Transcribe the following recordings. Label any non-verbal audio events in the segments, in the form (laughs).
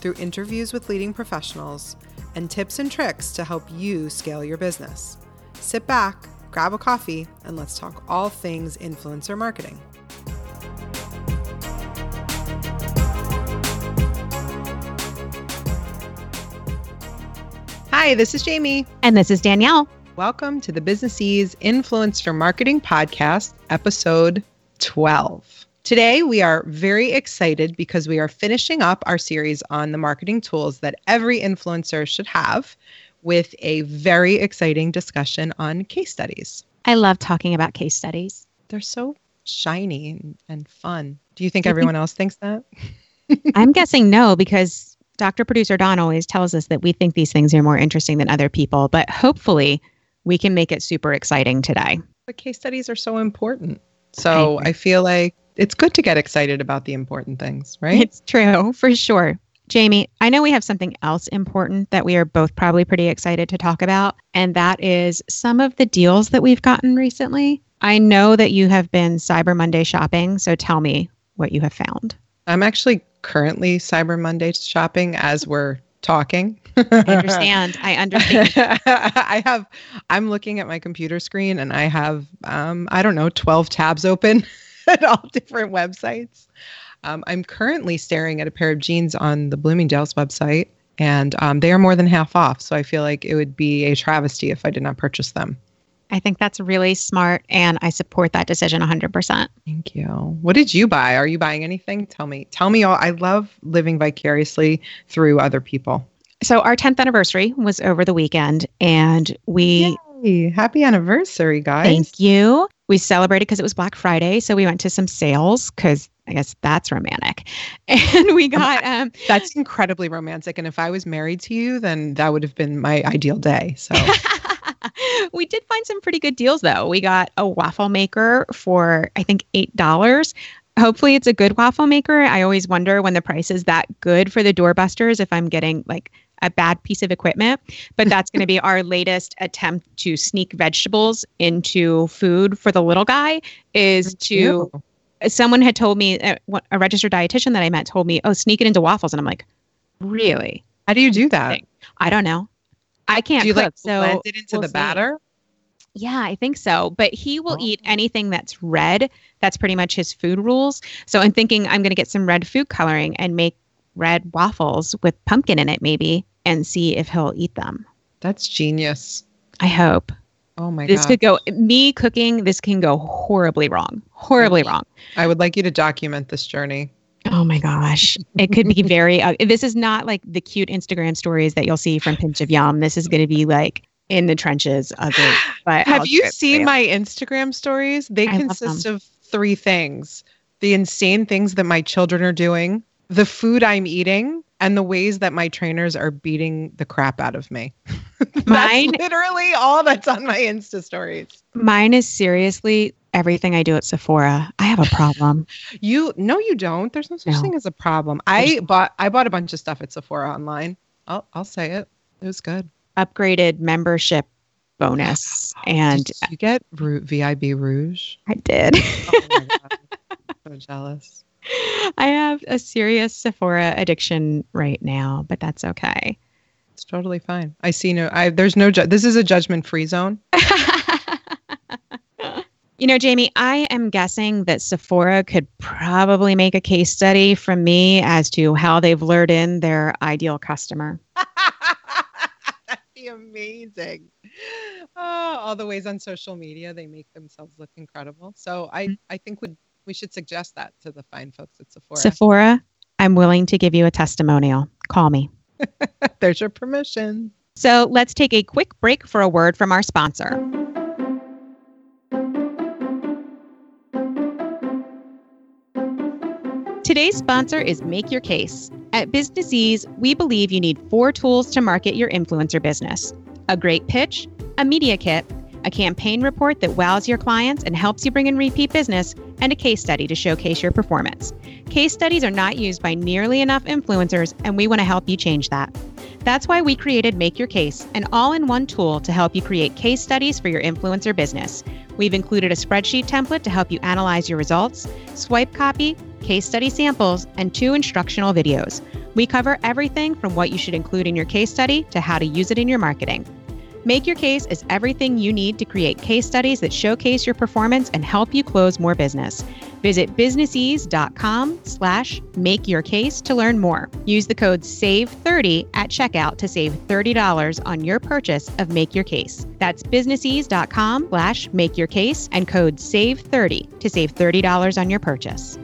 through interviews with leading professionals and tips and tricks to help you scale your business. Sit back, grab a coffee, and let's talk all things influencer marketing. Hi, this is Jamie. And this is Danielle. Welcome to the Businessese Influencer Marketing Podcast, episode 12. Today, we are very excited because we are finishing up our series on the marketing tools that every influencer should have with a very exciting discussion on case studies. I love talking about case studies. They're so shiny and, and fun. Do you think everyone else thinks that? (laughs) I'm guessing no, because Dr. Producer Don always tells us that we think these things are more interesting than other people, but hopefully we can make it super exciting today. But case studies are so important. So I, I feel like it's good to get excited about the important things, right? It's true, for sure. Jamie, I know we have something else important that we are both probably pretty excited to talk about, and that is some of the deals that we've gotten recently. I know that you have been Cyber Monday shopping, so tell me what you have found. I'm actually currently Cyber Monday shopping as we're talking. I understand. I understand. (laughs) I have, I'm looking at my computer screen and I have, um, I don't know, 12 tabs open (laughs) (laughs) at all different websites. Um, I'm currently staring at a pair of jeans on the Bloomingdale's website and um, they are more than half off. So I feel like it would be a travesty if I did not purchase them. I think that's really smart and I support that decision 100%. Thank you. What did you buy? Are you buying anything? Tell me. Tell me all. I love living vicariously through other people. So our 10th anniversary was over the weekend and we Yay. Happy anniversary, guys. Thank you. We celebrated because it was Black Friday, so we went to some sales cuz I guess that's romantic. (laughs) And we got um That's incredibly romantic and if I was married to you, then that would have been my ideal day. So (laughs) we did find some pretty good deals though. We got a waffle maker for I think eight dollars. Hopefully it's a good waffle maker. I always wonder when the price is that good for the doorbusters if I'm getting like a bad piece of equipment. But that's going to be (laughs) our latest attempt to sneak vegetables into food for the little guy is to someone had told me uh, a registered dietitian that I met told me, "Oh, sneak it into waffles." And I'm like, "Really? How do you do that?" I don't know. I can't do you cook, like so blend it into we'll the see. batter? Yeah, I think so. But he will Oh. eat anything that's red. That's pretty much his food rules. So I'm thinking I'm going to get some red food coloring and make red waffles with pumpkin in it, maybe, and see if he'll eat them. That's genius. I hope. Oh my god. This god. could go, me cooking, this can go horribly wrong. Horribly wrong. I would like you to document this journey. Oh my gosh. It could be very, (laughs) uh, this is not like the cute Instagram stories that you'll see from Pinch of Yum. This is going to be like in the trenches of it. (gasps) But Have I'll you share it for seen my Instagram stories? They I consist of three things the insane things that my children are doing, the food I'm eating, and the ways that my trainers are beating the crap out of me. (laughs) Mine- literally all that's on my Insta stories. Mine is seriously everything I do at Sephora. I have a problem. (laughs) You no, you don't. There's no such No. thing as a problem. I bought I bought a bunch of stuff at Sephora online. I'll I'll say it. It was good. Upgraded membership bonus. (gasps) And did you get VIB Rouge? I did. oh my God. (laughs) so jealous. (laughs) I have a serious Sephora addiction right now, but that's okay. It's totally fine. I see no. I there's no. Ju- this is a judgment free zone. (laughs) you know, Jamie, I am guessing that Sephora could probably make a case study from me as to how they've lured in their ideal customer. (laughs) That'd be amazing. Oh, all the ways on social media they make themselves look incredible. So I, mm-hmm. I think we we should suggest that to the fine folks at Sephora. Sephora, I'm willing to give you a testimonial. Call me. (laughs) There's your permission. So let's take a quick break for a word from our sponsor. Today's sponsor is Make Your Case. At Businessese, we believe you need four tools to market your influencer business a great pitch, a media kit, a campaign report that wows your clients and helps you bring in repeat business, and a case study to showcase your performance. Case studies are not used by nearly enough influencers, and we want to help you change that. That's why we created Make Your Case, an all in one tool to help you create case studies for your influencer business. We've included a spreadsheet template to help you analyze your results, swipe copy, case study samples, and two instructional videos. We cover everything from what you should include in your case study to how to use it in your marketing. Make Your Case is everything you need to create case studies that showcase your performance and help you close more business. Visit businessese.com slash make your case to learn more. Use the code SAVE30 at checkout to save $30 on your purchase of Make Your Case. That's businessese.com slash make your case and code SAVE30 to save $30 on your purchase.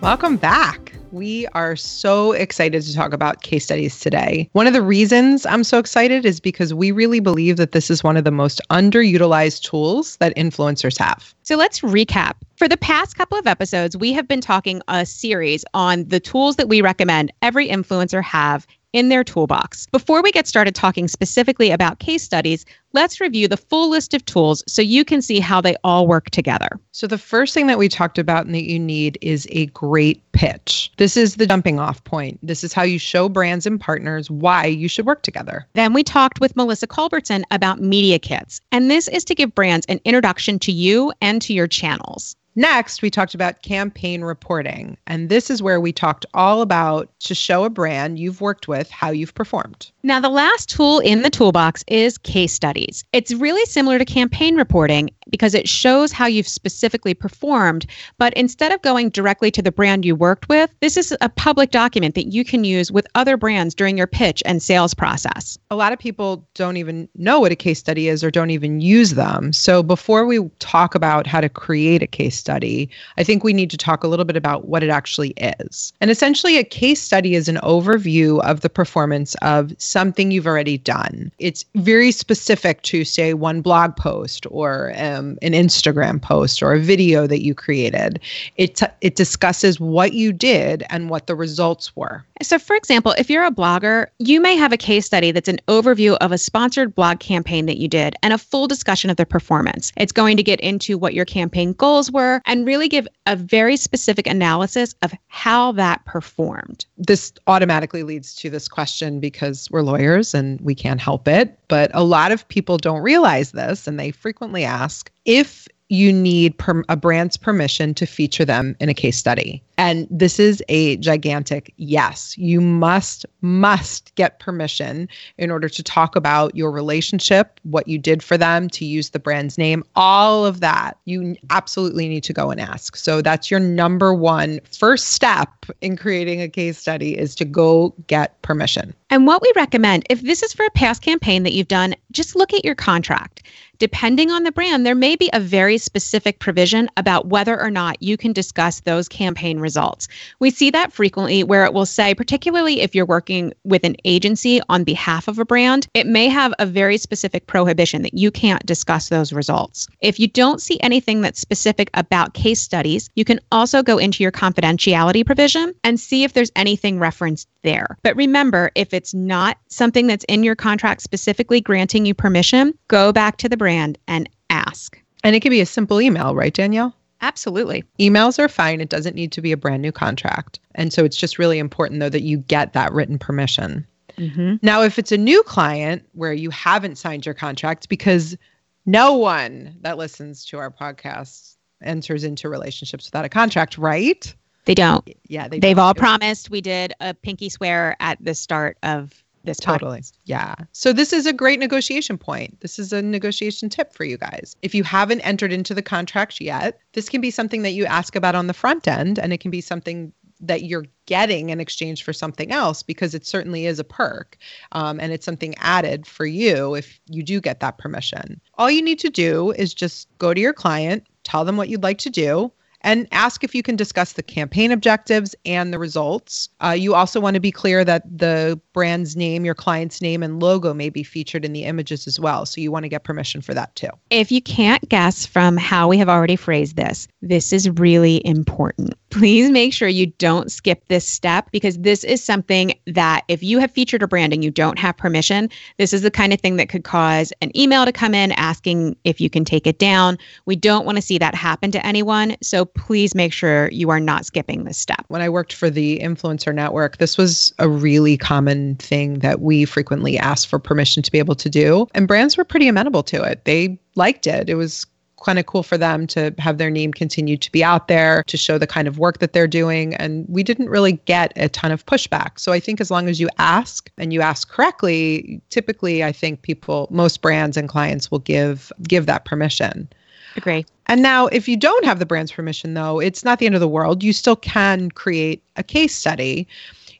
Welcome back. We are so excited to talk about case studies today. One of the reasons I'm so excited is because we really believe that this is one of the most underutilized tools that influencers have. So let's recap. For the past couple of episodes, we have been talking a series on the tools that we recommend every influencer have in their toolbox. Before we get started talking specifically about case studies, let's review the full list of tools so you can see how they all work together. So, the first thing that we talked about and that you need is a great pitch. This is the jumping off point. This is how you show brands and partners why you should work together. Then we talked with Melissa Culbertson about media kits, and this is to give brands an introduction to you and to your channels. Next, we talked about campaign reporting. And this is where we talked all about to show a brand you've worked with how you've performed. Now, the last tool in the toolbox is case studies. It's really similar to campaign reporting because it shows how you've specifically performed. But instead of going directly to the brand you worked with, this is a public document that you can use with other brands during your pitch and sales process. A lot of people don't even know what a case study is or don't even use them. So before we talk about how to create a case study, I think we need to talk a little bit about what it actually is. And essentially, a case study is an overview of the performance of something you've already done. It's very specific to, say, one blog post or um, an Instagram post or a video that you created. It, t- it discusses what you did and what the results were. So, for example, if you're a blogger, you may have a case study that's an overview of a sponsored blog campaign that you did and a full discussion of the performance. It's going to get into what your campaign goals were and really give a very specific analysis of how that performed. This automatically leads to this question because we're lawyers and we can't help it. But a lot of people don't realize this and they frequently ask if you need per- a brand's permission to feature them in a case study. And this is a gigantic yes. You must, must get permission in order to talk about your relationship, what you did for them, to use the brand's name, all of that. You absolutely need to go and ask. So that's your number one first step in creating a case study is to go get permission. And what we recommend, if this is for a past campaign that you've done, just look at your contract depending on the brand, there may be a very specific provision about whether or not you can discuss those campaign results. We see that frequently where it will say, particularly if you're working with an agency on behalf of a brand, it may have a very specific prohibition that you can't discuss those results. If you don't see anything that's specific about case studies, you can also go into your confidentiality provision and see if there's anything referenced there. But remember, if it's not something that's in your contract specifically granting you permission, go back to the brand brand and ask. And it can be a simple email, right, Danielle? Absolutely. Emails are fine. It doesn't need to be a brand new contract. And so it's just really important, though, that you get that written permission. Mm-hmm. Now, if it's a new client where you haven't signed your contract, because no one that listens to our podcast enters into relationships without a contract, right? They don't. Yeah, they they've don't. all promised. We did a pinky swear at the start of this totally. podcast. yeah. So this is a great negotiation point. This is a negotiation tip for you guys. If you haven't entered into the contract yet this can be something that you ask about on the front end and it can be something that you're getting in exchange for something else because it certainly is a perk um, and it's something added for you if you do get that permission. All you need to do is just go to your client tell them what you'd like to do and ask if you can discuss the campaign objectives and the results. Uh, you also want to be clear that the brand's name, your client's name, and logo may be featured in the images as well. So you want to get permission for that too. If you can't guess from how we have already phrased this, this is really important. (laughs) Please make sure you don't skip this step because this is something that if you have featured a brand and you don't have permission, this is the kind of thing that could cause an email to come in asking if you can take it down. We don't want to see that happen to anyone. So please make sure you are not skipping this step. When I worked for the influencer network, this was a really common thing that we frequently asked for permission to be able to do. And brands were pretty amenable to it. They liked it. It was kind of cool for them to have their name continue to be out there to show the kind of work that they're doing and we didn't really get a ton of pushback so i think as long as you ask and you ask correctly typically i think people most brands and clients will give give that permission Agree. And now, if you don't have the brand's permission, though, it's not the end of the world. You still can create a case study.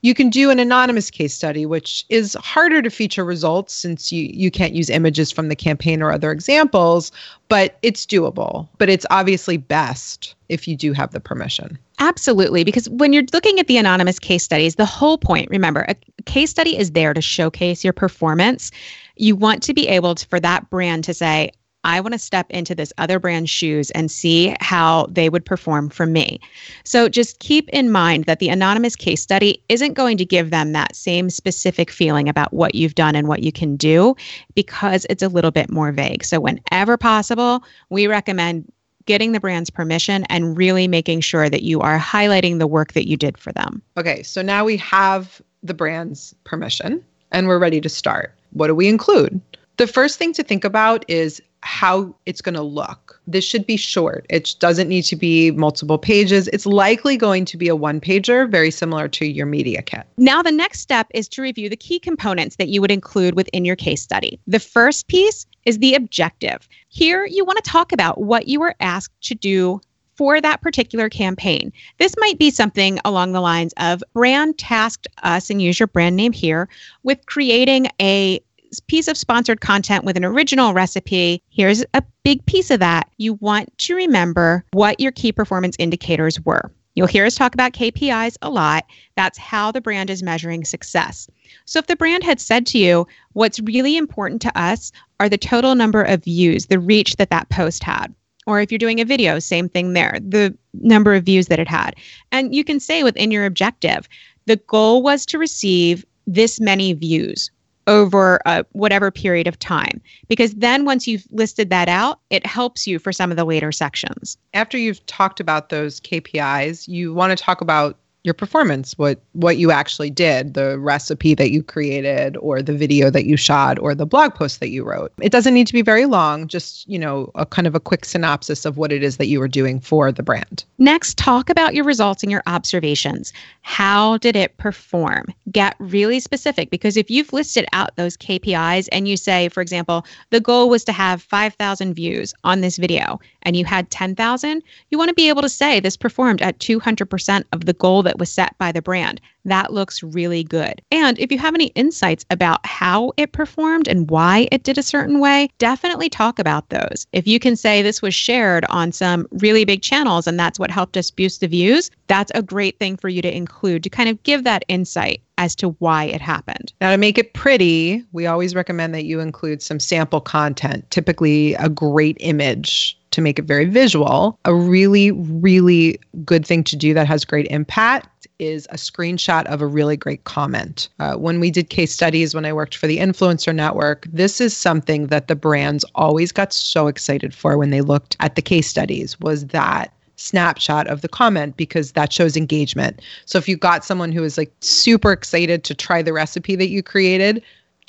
You can do an anonymous case study, which is harder to feature results since you, you can't use images from the campaign or other examples, but it's doable. But it's obviously best if you do have the permission. Absolutely. Because when you're looking at the anonymous case studies, the whole point, remember, a case study is there to showcase your performance. You want to be able to, for that brand to say, I want to step into this other brand's shoes and see how they would perform for me. So just keep in mind that the anonymous case study isn't going to give them that same specific feeling about what you've done and what you can do because it's a little bit more vague. So whenever possible, we recommend getting the brand's permission and really making sure that you are highlighting the work that you did for them. Okay, so now we have the brand's permission and we're ready to start. What do we include? The first thing to think about is how it's going to look. This should be short. It doesn't need to be multiple pages. It's likely going to be a one pager, very similar to your media kit. Now, the next step is to review the key components that you would include within your case study. The first piece is the objective. Here, you want to talk about what you were asked to do for that particular campaign. This might be something along the lines of brand tasked us, and use your brand name here, with creating a piece of sponsored content with an original recipe, here's a big piece of that. You want to remember what your key performance indicators were. You'll hear us talk about KPIs a lot. That's how the brand is measuring success. So, if the brand had said to you, what's really important to us are the total number of views, the reach that that post had. Or if you're doing a video, same thing there, the number of views that it had. And you can say within your objective, the goal was to receive this many views over uh, whatever period of time. Because then once you've listed that out, it helps you for some of the later sections. After you've talked about those KPIs, you want to talk about your performance what what you actually did the recipe that you created or the video that you shot or the blog post that you wrote. It doesn't need to be very long just you know a kind of a quick synopsis of what it is that you were doing for the brand. Next talk about your results and your observations. How did it perform? Get really specific because if you've listed out those KPIs and you say for example the goal was to have 5000 views on this video and you had 10,000 you want to be able to say this performed at 200% of the goal that was set by the brand. That looks really good. And if you have any insights about how it performed and why it did a certain way, definitely talk about those. If you can say this was shared on some really big channels and that's what helped us boost the views, that's a great thing for you to include to kind of give that insight as to why it happened. Now, to make it pretty, we always recommend that you include some sample content, typically a great image to make it very visual. A really, really good thing to do that has great impact is a screenshot of a really great comment. Uh, when we did case studies, when I worked for the Influencer Network, this is something that the brands always got so excited for when they looked at the case studies was that snapshot of the comment because that shows engagement. So if you got someone who is like super excited to try the recipe that you created,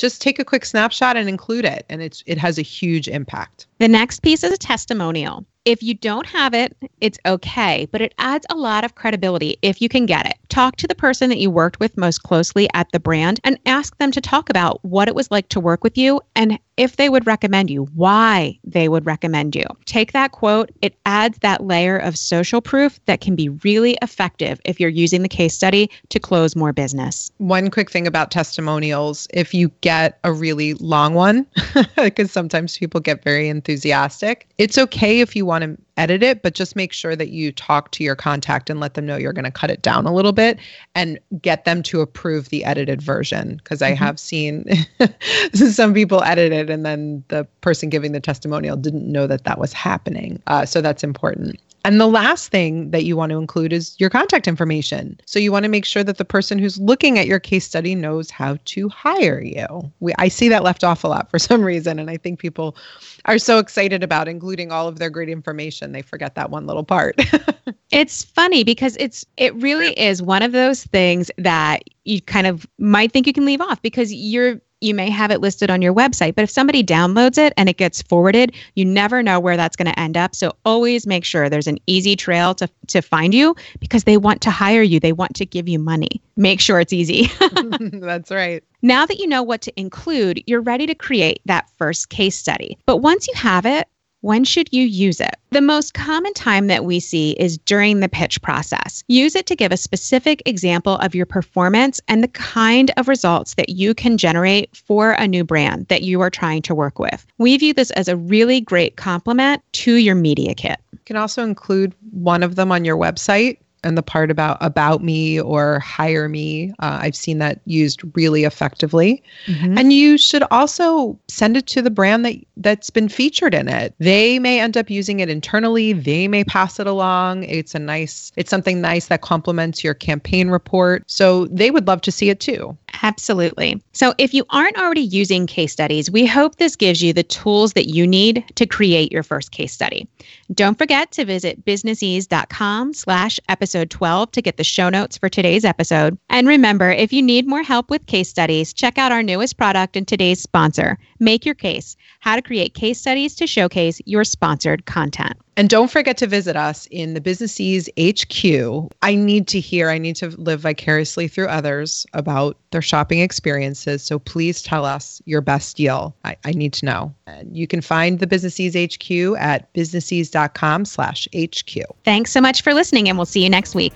just take a quick snapshot and include it and it's it has a huge impact. The next piece is a testimonial. If you don't have it, it's okay, but it adds a lot of credibility if you can get it. Talk to the person that you worked with most closely at the brand and ask them to talk about what it was like to work with you and if they would recommend you, why they would recommend you. Take that quote, it adds that layer of social proof that can be really effective if you're using the case study to close more business. One quick thing about testimonials if you get a really long one, (laughs) because sometimes people get very enthusiastic, it's okay if you want to edit it, but just make sure that you talk to your contact and let them know you're going to cut it down a little bit and get them to approve the edited version. Because I mm-hmm. have seen (laughs) some people edit it and then the person giving the testimonial didn't know that that was happening. Uh, so that's important. And the last thing that you want to include is your contact information. So you want to make sure that the person who's looking at your case study knows how to hire you. We, I see that left off a lot for (laughs) some reason. And I think people are so excited about including all of their great information, they forget that one little part. (laughs) it's funny because it's it really is one of those things that you kind of might think you can leave off because you're you may have it listed on your website, but if somebody downloads it and it gets forwarded, you never know where that's going to end up. So always make sure there's an easy trail to, to find you because they want to hire you. They want to give you money. Make sure it's easy. (laughs) (laughs) that's right. Now that you know what to include, you're ready to create that first case study. But once you have it, when should you use it? The most common time that we see is during the pitch process. Use it to give a specific example of your performance and the kind of results that you can generate for a new brand that you are trying to work with. We view this as a really great complement to your media kit. You can also include one of them on your website and the part about about me or hire me uh, i've seen that used really effectively. Mm-hmm. and you should also send it to the brand that that's been featured in it. They may end up using it internally. They may pass it along. It's a nice it's something nice that complements your campaign report. So they would love to see it too Absolutely. So, if you aren't already using case studies, we hope this gives you the tools that you need to create your first case study. Don't forget to visit businessese.com slash episode 12 to get the show notes for today's episode. And remember, if you need more help with case studies, check out our newest product and today's sponsor, Make Your Case, how to create case studies to showcase your sponsored content. And don't forget to visit us in the Businessese HQ. I need to hear, I need to live vicariously through others about their shopping experiences. So please tell us your best deal. I, I need to know. And you can find the Businessese HQ at businessese.com slash HQ. Thanks so much for listening, and we'll see you next week.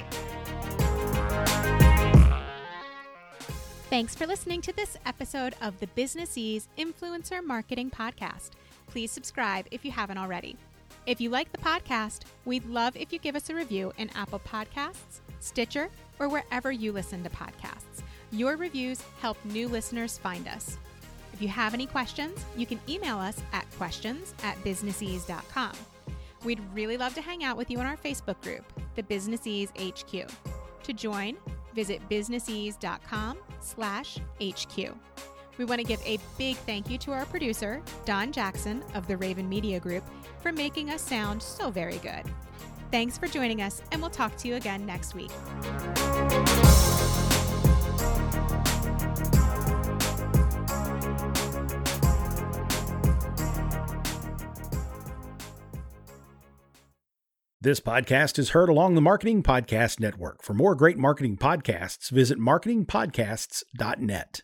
Thanks for listening to this episode of the Businessese Influencer Marketing Podcast. Please subscribe if you haven't already. If you like the podcast, we'd love if you give us a review in Apple Podcasts, Stitcher, or wherever you listen to podcasts. Your reviews help new listeners find us. If you have any questions, you can email us at questions at businessese.com. We'd really love to hang out with you in our Facebook group, the Businessese HQ. To join, visit businessese.com slash HQ. We want to give a big thank you to our producer, Don Jackson of the Raven Media Group, for making us sound so very good. Thanks for joining us, and we'll talk to you again next week. This podcast is heard along the Marketing Podcast Network. For more great marketing podcasts, visit marketingpodcasts.net.